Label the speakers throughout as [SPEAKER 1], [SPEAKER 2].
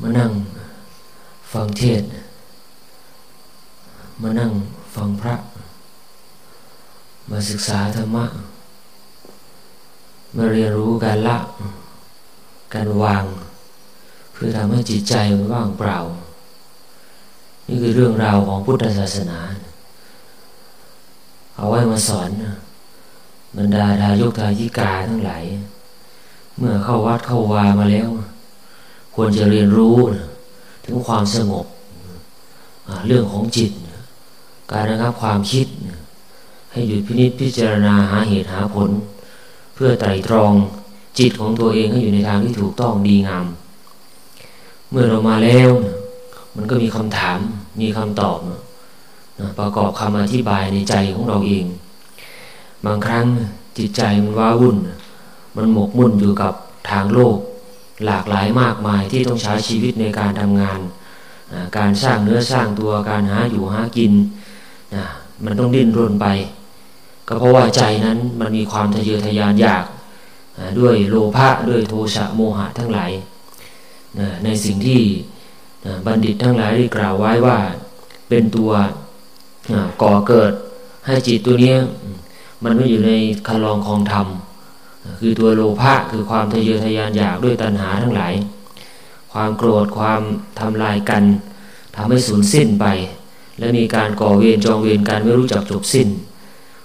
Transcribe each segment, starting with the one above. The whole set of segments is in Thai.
[SPEAKER 1] มานั่งฟังเทศ มานั่งฟังพระ มาศึกษาธรรมะ มาเรียนรู้การละ การวาง เพื่อทำให้จิตใจมันว่างเปล่า นี่คือเรื่องราวของพุทธศาสนา เอาไว้มาสอนบรรดาทายกทายิกาทั้งหลาย เมื่อเข้าวัดเข้าวามาแล้ว ควรจะเรียนรู้ถึงความสงบ เรื่องของจิต การระงับความคิด ให้หยุดพินิจพิจารณาหาเหตุหาผล เพื่อไตรตรองจิตของตัวเองให้อยู่ในทางที่ถูกต้องดีงาม เมื่อเรามาแล้ว มันก็มีคำถามมีคำตอบประกอบคำอธิบายในใจของเราเอง บางครั้งจิตใจมันว้าวุ่น มันหมกมุ่นอยู่กับทางโลก หลากหลายมากมายที่ต้องใช้ชีวิตในการทำงาน การสร้างเนื้อสร้างตัวการหาอยู่หากิน มันต้องดิ้นรนไป ก็เพราะว่าใจนั้นมันมีความทะเยอทะยานอยากด้วยโลภะด้วยโทสะโมหะทั้งหลายในสิ่งที่บัณฑิตทั้งหลายได้กล่าวไว้ว่าเป็นตัวก่อเกิดให้จิตตัวนี้มันไม่อยู่ในคลองของธรรม คือตัวโลภะคือความทะเยอทะยานอยากด้วยตัณหาทั้งหลาย ความโกรธความทำลายกันทำให้สูญสิ้นไป และมีการก่อเวรจองเวรการไม่รู้จักจบสิ้น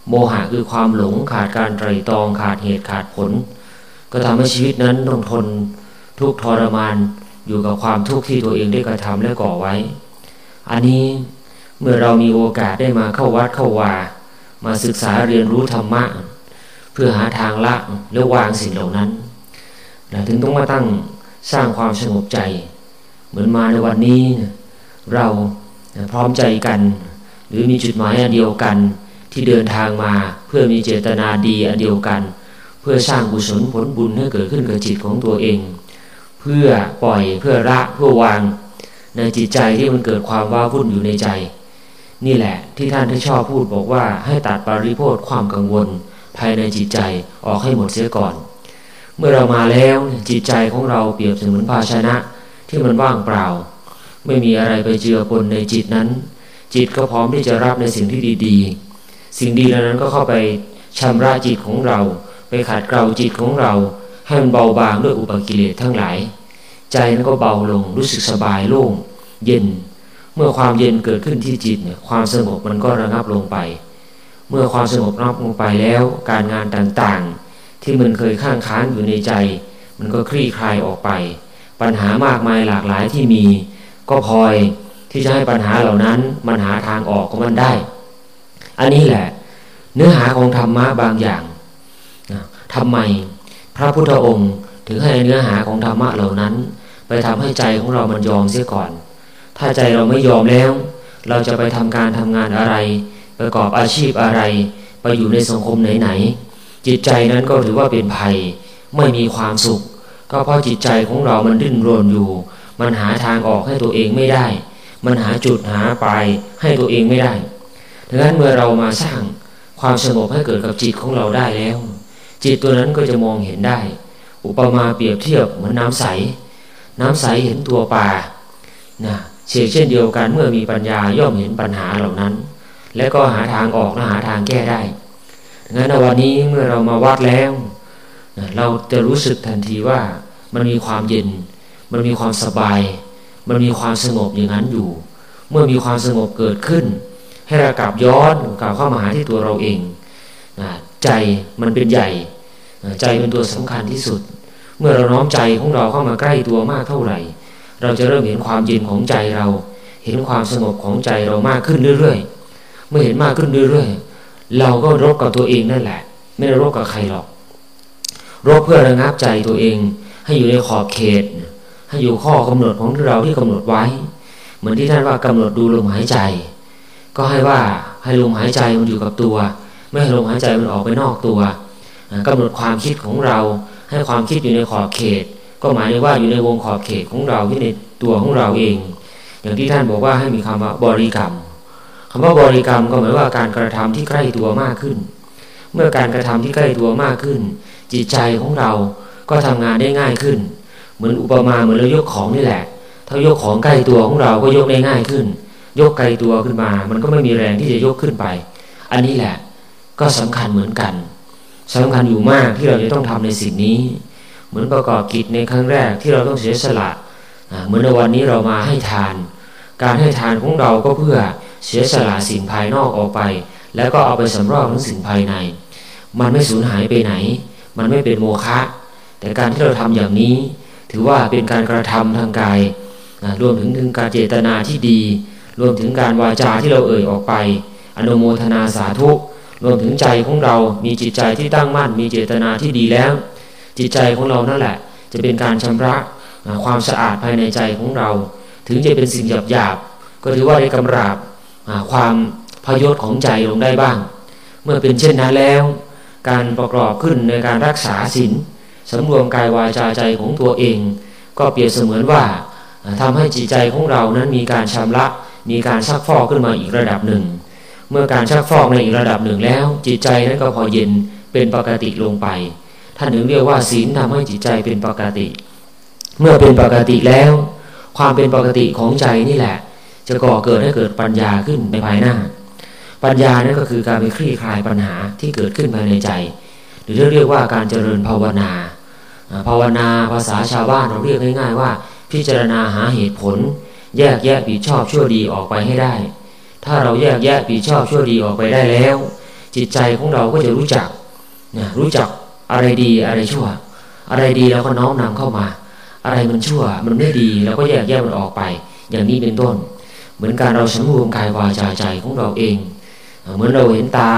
[SPEAKER 1] โมหะคือความหลงขาดการไตรตรองขาดเหตุขาดผล ก็ทำให้ชีวิตนั้นต้องทนทุกทรมานอยู่กับความทุกข์ที่ตัวเองได้กระทำและก่อไว้ อันนี้เมื่อเรามีโอกาสได้มาเข้าวัดเข้าวา มาศึกษาเรียนรู้ธรรมะ พื่อหาทางละและวางสิ่งเหล่านั้นเราถึงต้องมาตั้งสร้างความสงบใจ เหมือนมาในวันนี้เราพร้อมใจกัน หรือมีจุดหมายอันเดียวกัน ที่เดินทางมาเพื่อมีเจตนาดีอันเดียวกัน เพื่อสร้างกุศลผลบุญให้เกิดขึ้นกับจิตของตัวเอง เพื่อปล่อยเพื่อละเพื่อวางในจิตใจที่มันเกิดความว้าวุ่นอยู่ในใจ นี่แหละที่ท่านที่ชอบพูดบอกว่าให้ตัดปริโภทความกังวล ภายในจิตใจออกให้หมดเสียก่อน เมื่อเรามาแล้วจิตใจของเราเปรียบเสมือนภาชนะที่มันว่างเปล่า ไม่มีอะไรไปเจือปนในจิตนั้น จิตก็พร้อมที่จะรับในสิ่งที่ดีๆ สิ่งดีเหล่านั้นก็เข้าไปชำระจิตของเรา ไปขัดเกลาจิตของเรา ให้มันเบาบางด้วยอุปกิเลสทั้งหลาย ใจนั้นก็เบาลงรู้สึกสบายโล่ง เย็น เมื่อความเย็นเกิดขึ้นที่จิตเนี่ยความสงบมันก็ระงับลงไป เมื่อความสงบระงับลงไปแล้ว การงานต่างๆ ที่มันเคยข้างค้างอยู่ในใจ มันก็คลี่คลายออกไป ปัญหามากมายหลากหลายที่มี ก็พลอยที่จะให้ปัญหาเหล่านั้นมันหาทางออกของมันได้ อันนี้แหละ เนื้อหาของธรรมะบางอย่างทำไมพระพุทธองค์ถึงให้เนื้อหาของธรรมะเหล่านั้น ไปทำให้ใจของเรามันยอมเสียก่อน ถ้าใจเราไม่ยอมแล้ว เราจะไปทำการทำงานอะไร ประกอบอาชีพอะไร ไปอยู่ในสังคมไหนๆจิตใจนั้นก็ถือว่าเป็นภัย ไม่มีความสุข ก็เพราะจิตใจของเรามันดิ้นรนอยู่ มันหาทางออกให้ตัวเองไม่ได้ มันหาจุดหาปลายให้ตัวเองไม่ได้ดังนั้นเมื่อเรามาสร้างความสงบให้เกิดกับจิตของเราได้แล้ว จิตตัวนั้นก็จะมองเห็นได้ อุปมาเปรียบเทียบเหมือนน้ำใส น้ำใสเห็นตัวปลานะเช่นเช่นเดียวกันเมื่อมีปัญญาย่อมเห็นปัญหาเหล่านั้น และก็หาทางออกและหาทางแก้ได้ดังนั้นวันนี้เมื่อเรามาวัดแล้ว เราจะรู้สึกทันทีว่ามันมีความเย็น มันมีความสบาย มันมีความสงบอย่างนั้นอยู่ เมื่อมีความสงบเกิดขึ้น ให้เรากลับย้อนกลับเข้ามาหาที่ตัวเราเองใจมันเป็นใหญ่ ใจเป็นตัวสำคัญที่สุด เมื่อเราน้อมใจของเราเข้ามาใกล้ตัวมากเท่าไหร่ เราจะเริ่มเห็นความเย็นของใจเรา เห็นความสงบของใจเรามากขึ้นเรื่อยๆ เมื่อเห็นมากขึ้นเรื่อยๆเราก็รบกับตัวเองนั่นแหละ ไม่ได้รบกับใครหรอกรบเพื่อระงับใจตัวเอง ให้อยู่ในขอบเขต ให้อยู่ข้อกำหนดของเราที่กำหนดไว้ เหมือนที่ท่านว่ากำหนดดูลมหายใจ ก็ให้ว่าให้ลมหายใจมันอยู่กับตัว ไม่ให้ลมหายใจมันออกไปนอกตัวกำหนดความคิดของเรา ให้ความคิดอยู่ในขอบเขต ก็หมายว่าอยู่ในวงขอบเขตของเราที่ในตัวของเราเอง อย่างที่ท่านบอกว่าให้มีคำว่าบริกรรม คำว่าบริกรรมก็หมายว่าการกระทำที่ใกล้ตัวมากขึ้น เมื่อการกระทำที่ใกล้ตัวมากขึ้น จิตใจของเราก็ทำงานได้ง่ายขึ้น เหมือนอุปมาเหมือนเรายกของนี่แหละ ถ้ายกของใกล้ตัวของเราก็ยกได้ง่ายขึ้น ยกไกลตัวขึ้นมา มันก็ไม่มีแรงที่จะยกขึ้นไป อันนี้แหละก็สำคัญเหมือนกันสำคัญอยู่มากที่เราจะต้องทำในสิ่งนี้ เหมือนประกอบกิจในครั้งแรกที่เราต้องเสียสละเหมือนในวันนี้เรามาให้ทาน การให้ทานของเราก็เพื่อ เสียสละสิ่งภายนอกออกไป แล้วก็เอาไปสำรอกทั้งสิ่งภายใน มันไม่สูญหายไปไหน มันไม่เป็นโมฆะแต่การที่เราทำอย่างนี้ ถือว่าเป็นการกระทำทางกายรวมถึงถึงการเจตนาที่ดี รวมถึงการวาจาที่เราเอ่ยออกไป อนุโมทนาสาธุรวมถึงใจของเรา มีจิตใจที่ตั้งมั่น มีเจตนาที่ดีแล้ว จิตใจของเรานั่นแหละ จะเป็นการชำระความสะอาดภายในใจของเรา ถึงจะเป็นสิ่งหยาบหยาบก็ถือว่าได้กำราบ ความพยศของใจลงได้บ้าง เมื่อเป็นเช่นนั้นแล้ว การประกอบขึ้นในการรักษาศีลสำรวมกายวาจาใจของตัวเอง ก็เปรียบเสมือนว่าทำให้จิตใจของเรานั้นมีการชำระ มีการซักฟอกขึ้นมาอีกระดับหนึ่ง เมื่อการชักฟอกในอีกระดับหนึ่งแล้ว จิตใจนั้นก็พอเย็นเป็นปกติลงไป ท่านถึงเรียกว่าศีลทำให้จิตใจเป็นปกติ เมื่อเป็นปกติแล้ว ความเป็นปกติของใจนี่แหละ จะก่อเกิดให้เกิดปัญญาขึ้นในภายหน้า ปัญญานั่นก็คือการไปคลี่คลายปัญหาที่เกิดขึ้นภายในใจ หรือเรียกว่าการเจริญภาวนาภาวนาภาษาชาวบ้านเราเรียกง่าย ๆ ว่า พิจารณาหาเหตุผล แยกแยะผิดชอบชั่วดีออกไปให้ได้ ถ้าเราแยกแยะผิดชอบชั่วดีออกไปได้แล้ว จิตใจของเราก็จะรู้จักนะรู้จักอะไรดีอะไรชั่ว อะไรดีเราก็น้อมนำเข้ามา อะไรมันชั่วมันไม่ดีเราก็แยกแยะมันออกไป อย่างนี้เป็นต้น เหมือนการเราสำรวมกายวาจาใจของเราเอง เหมือนเราเห็นตา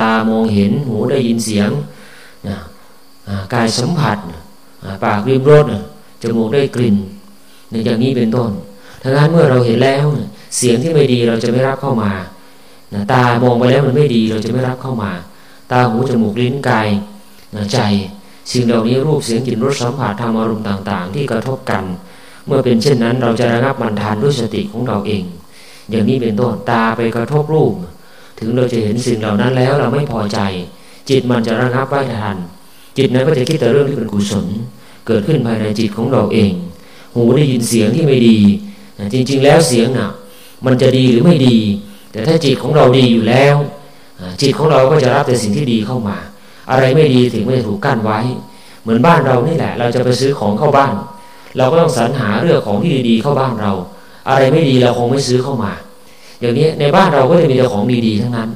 [SPEAKER 1] ตามองเห็นหูได้ยินเสียงกายสัมผัสปากริมรสจมูกได้กลิ่นในอย่างนี้เป็นต้นทั้งนั้นเมื่อเราเห็นแล้ว เสียงที่ไม่ดีเราจะไม่รับเข้ามาตามองไปแล้วมันไม่ดีเราจะไม่รับเข้ามา ตาหูจมูกลิ้นกายใจ สิ่งเหล่านี้รูปเสียงกลิ่นรสสัมผัสธรรมอารมณ์ต่าง ๆ ที่กระทบกัน เมื่อเป็นเช่นนั้นเราจะระงับมันทานด้วยสติของเราเอง อย่างนี้เป็นต้นตาไปกระทบรูป ถึงเราจะเห็นสิ่งเหล่านั้นแล้วเราไม่พอใจ จิตมันจะระงับไว้ทัน จิตนั้นก็จะคิดแต่เรื่องที่เป็นกุศล เกิดขึ้นภายในจิตของเราเอง หูได้ยินเสียงที่ไม่ดีจริง ๆ แล้วเสียงน่ะมันจะดีหรือไม่ดี แต่ถ้าจิตของเราดีอยู่แล้ว จิตของเราก็จะรับแต่สิ่งที่ดีเข้ามา อะไรไม่ดีถึงไม่ถูกกั้นไว้ เหมือนบ้านเรานี่แหละ เราจะไปซื้อของเข้าบ้าน เราก็ต้องสรรหาเรื่องของที่ดีๆเข้าบ้านเรา อะไรไม่ดีเราคงไม่ซื้อเข้ามา อย่างนี้ในบ้านเราก็จะมีแต่ของดีๆทั้งนั้น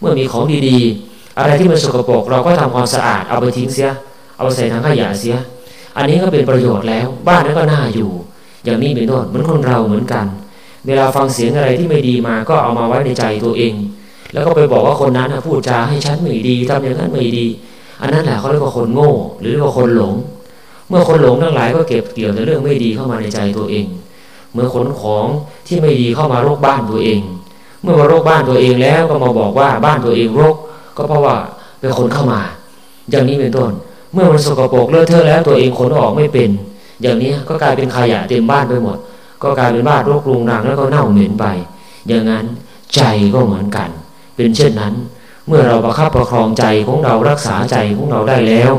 [SPEAKER 1] เมื่อมีของดีๆ อะไรที่มันสกปรกเราก็ทำความสะอาดเอาไปทิ้งเสีย เอาใส่ถังขยะเสีย อันนี้ก็เป็นประโยชน์แล้ว บ้านนั้นก็น่าอยู่ อย่างนี้เป็นต้นเหมือนคนเราเหมือนกัน เวลาฟังเสียงอะไรที่ไม่ดีมาก็เอามาไว้ในใจตัวเอง แล้วก็ไปบอกว่าคนนั้นพูดจาให้ฉันไม่ดีทำอย่างนั้นไม่ดี อันนั้นแหละเขาเรียกว่าคนโง่ หรือเรียกว่าคนหลง เมื่อคนหลงทั้งหลายก็เก็บเกี่ยวในเรื่องไม่ดีเข้ามาในใจตัวเอง เมื่อขนของที่ไม่ดีเข้ามารกบ้านตัวเอง เมื่อมารกบ้านตัวเองแล้วก็มาบอกว่าบ้านตัวเองรก ก็เพราะว่าเป็นคนเข้ามา อย่างนี้เป็นต้น เมื่อมันสกปรกเลอะเทอะแล้วตัวเองขนออกไม่เป็น อย่างนี้ก็กลายเป็นขยะเต็มบ้านไปหมด ก็กลายเป็นบ้านรกรุงรังแล้วก็เน่าเหม็นไป อย่างนั้นใจก็เหมือนกัน เป็นเช่นนั้น เมื่อเราประคับประคองใจของเรารักษาใจของเราได้แล้ว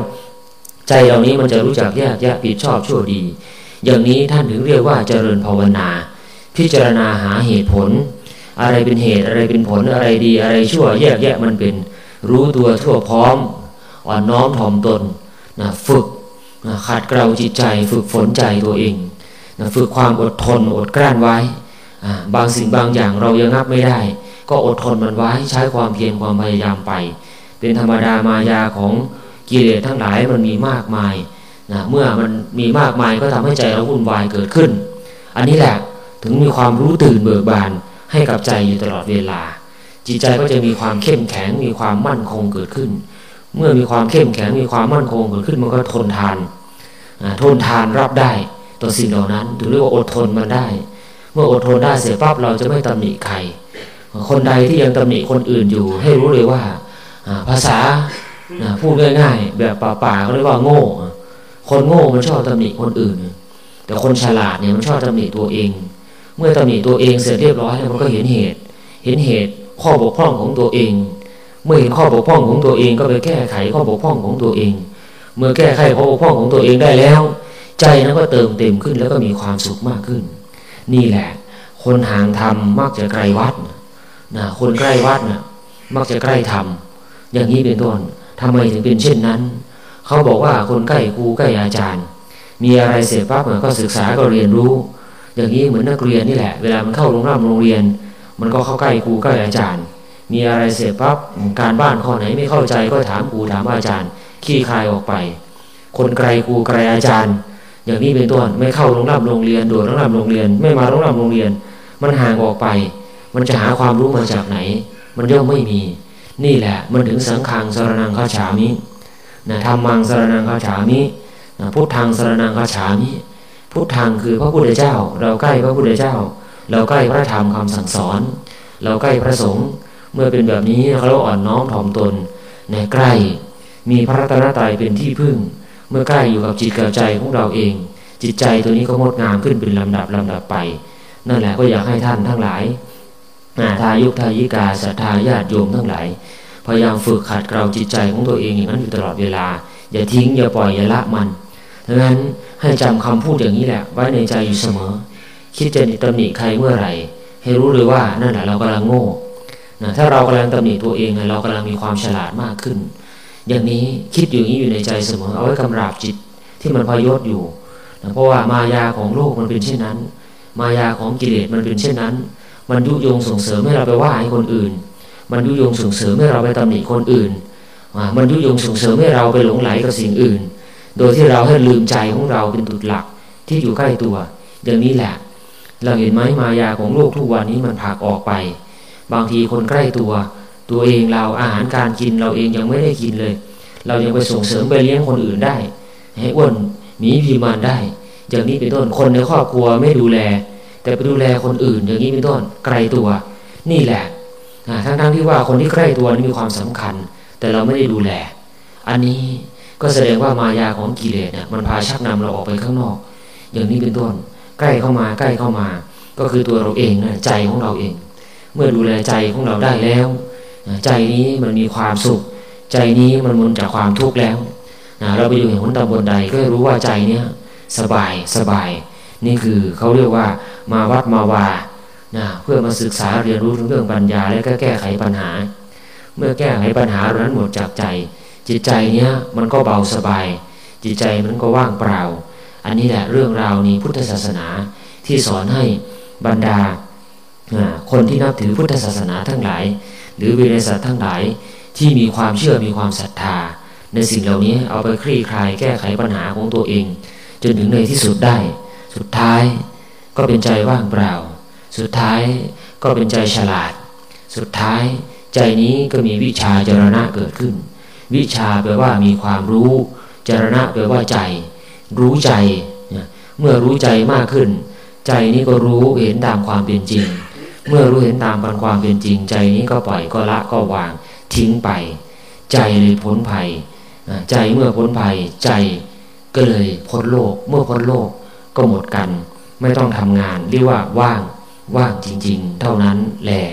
[SPEAKER 1] ใจเหล่านี้มันจะรู้จักแยกแยะผิดชอบชั่วดี อย่างนี้ท่านถึงเรียกว่าเจริญภาวนา พิจารณาหาเหตุผล อะไรเป็นเหตุอะไรเป็นผลอะไรดีอะไรชั่วแยกแยะมันเป็น รู้ตัวทั่วพร้อม อ่อนน้อมถ่อมตนนะฝึกนะขัดเกลาจิตใจฝึกฝนใจตัวเองนะฝึกความอดทนอดกลั้นไว้ บางสิ่งบางอย่างเรายังงับไม่ได้ ก็อดทนมันไว้ใช้ความเพียรความพยายามไป เป็นธรรมดามายาของกิเลสทั้งหลายมันมีมากมาย นะเมื่อมันมีมากมายก็ทำให้ใจเราวุ่นวายเกิดขึ้น อันนี้แหละถึงมีความรู้ตื่นเบิกบานให้กับใจอยู่ตลอดเวลา จิตใจก็จะมีความเข้มแข็งมีความมั่นคงเกิดขึ้น เมื่อมีความเข้มแข็งมีความมั่นคงเกิดขึ้นมันก็ทนทานทนทานรับได้ต่อสิ่งเหล่านั้นถึงเรียกว่าอดทนมันได้ เมื่ออดทนได้เสร็จปั๊บเราจะไม่ตำหนิใคร คนใดที่ยังตำหนิคนอื่นอยู่ ให้รู้เลยว่าภาษาพูดง่าย ๆ แบบป่าๆเขาเรียกว่าโง่ คนโง่มันชอบตำหนิคนอื่น แต่คนฉลาดเนี่ยมันชอบตำหนิตัวเอง เมื่อตำหนิตัวเองเสร็จเรียบร้อยแล้วมันก็เห็นเหตุ เห็นเหตุข้อบกพร่องของตัวเอง เมื่อเห็นข้อบกพร่องของตัวเองก็ไปแก้ไขข้อบกพร่องของตัวเอง เมื่อแก้ไขข้อบกพร่องของตัวเองได้แล้ว ใจนั้นก็เติมเต็มขึ้นแล้วก็มีความสุขมากขึ้น นี่แหละ คนห่างธรรมมักจะไกลวัดนะคนใกล้วัดนะ่ะมักจะใกล้ธรรมอย่างนี้เป็นต้นทำไมถึงเป็นเช่นนั้น เขาบอกว่าคนใกล้ครูใกล้อาจารย์ มีอะไรเสร็จปั๊บก็ศึกษาก็เรียนรู้ อย่างนี้เหมือนนักเรียนนี่แหละ เวลามันเข้าโรงเรียนโรงเรียน มันก็เข้าใกล้ครูใกล้อาจารย์ มีอะไรเสร็จปั๊บการบ้านข้อไหนไม่เข้าใจก็ถามครูถามอาจารย์ ขี้คายออกไป คนไกลครูไกลอาจารย์ อย่างนี้เป็นต้นไม่เข้าโรงเรียนโรงเรียนโดดโรงเรียนโรงเรียน ไม่มาโรงเรียนโรงเรียน มันห่างออกไป มันจะหาความรู้มาจากไหน มันย่อมไม่มี นี่แหละมันถึงสังขังสารนังข้าฉามิ นะธรรมังสารนังข้าฉามินะพุทธังสารนังข้าฉามิพุทธังคือพระพุทธเจ้า เราใกล้พระพุทธเจ้า เราใกล้พระธรรมคำสั่งสอน เราใกล้พระสงฆ์เมื่อเป็นแบบนี้เราอ่อนน้อมถ่อมตนในใกล้ มีพระรัตนตรัยเป็นที่พึ่ง เมื่อใกล้อยู่กับจิตกับใจของเราเอง จิตใจตัวนี้ก็งดงามขึ้นเป็นลำดับลำดับไป นั่นแหละก็อยากให้ท่านทั้งหลายทายุทายิกาศรัทธาญาติโยมทั้งหลาย พยายามฝึกขัดเกลาจิตใจของตัวเองอย่างนั้นอยู่ตลอดเวลา อย่าทิ้งอย่าปล่อยอย่าละมันดังนั้นให้จำคำพูดอย่างนี้แหละไว้ในใจอยู่เสมอ คิดจะตำหนิใครเมื่อไหร่ ให้รู้เลยว่านั่นแหละเรากำลังโง่นะถ้าเรากำลังตำหนิตัวเองเรากำลังมีความฉลาดมากขึ้น อย่างนี้คิดอยู่นี้อยู่ในใจเสมอเอาไว้กำราบจิตที่มันพยศอยู่นะเพราะว่ามายาของโลกมันเป็นเช่นนั้น มายาของกิเลสมันเป็นเช่นนั้น มันยุยงส่งเสริมให้เราไปว่าให้คนอื่น มันยุยงส่งเสริมให้เราไปตำหนิคนอื่น มันยุยงส่งเสริมให้เราไปหลงไหลกับสิ่งอื่น โดยที่เราให้ลืมใจของเราเป็นตุดหลักที่อยู่ใกล้ตัว อย่างนี้แหละ เราเห็นไหมมายาของโลกทุกวันนี้มันผากออกไป บางทีคนใกล้ตัว ตัวเองเราอาหารการกินเราเองยังไม่ได้กินเลย เรายังไปส่งเสริมไปเลี้ยงคนอื่นได้ ให้อ้วนมีพีมานได้ อย่างนี้เป็นต้นคนในครอบครัวไม่ดูแล แต่ไปดูแลคนอื่น อย่างนี้เป็นต้นไกลตัว นี่แหละ ทั้งๆทที่ว่าคนที่ใกล้ตัวนี่มีความสำคัญ แต่เราไม่ได้ดูแล อันนี้ก็แสดงว่ามายาของกิเลสเนี่ยมันพาชักนำเราออกไปข้างนอก อย่างนี้เป็นต้น ใกล้เข้ามาใกล้เข้ามา ก็คือตัวเราเองนะใจของเราเอง เมื่อดูแลใจของเราได้แล้ว ใจนี้มันมีความสุข ใจนี้มันมุนจากความทุกข์แล้วเราไปอยู่เห็นคนตำบลใดก็รู้ว่าใจเนี้ยสบายสบาย นี่คือเขาเรียกว่ามาวัดมาวา นะเพื่อมาศึกษาเรียนรู้เรื่องปัญญาและก็แก้ไขปัญหา เมื่อแก้ไขปัญหานั้นหมดจากใจ จิตใจเนี้ยมันก็เบาสบาย จิตใจมันก็ว่างเปล่า อันนี้แหละเรื่องราวนี้พุทธศาสนาที่สอนให้บรรดาคนที่นับถือพุทธศาสนาทั้งหลาย หรือวิริสัตทั้งหลายที่มีความเชื่อมีความศรัทธา ในสิ่งเหล่านี้เอาไปคลี่คลายแก้ไขปัญหาของตัวเอง จนถึงในที่สุดได้ สุดท้ายก็เป็นใจว่างเปล่า สุดท้ายก็เป็นใจฉลาด สุดท้ายใจนี้ก็มีวิชาจรณะเกิดขึ้น วิชาแปลว่ามีความรู้ จรณะแปลว่าใจ รู้ใจ เมื่อรู้ใจมากขึ้น ใจนี้ก็รู้เห็นตามความเป็นจริง เมื่อรู้เห็นตามความเป็นจริง ใจนี้ก็ปล่อยก็ละก็วางทิ้งไป ใจเลยพ้นภัย ใจเมื่อพ้นภัยใจก็เลยพ้นโลก เมื่อพ้นโลกก็หมดกัน ไม่ต้องทำงานเรียกว่าว่าง ว่างจริง ๆ เท่านั้นแหละ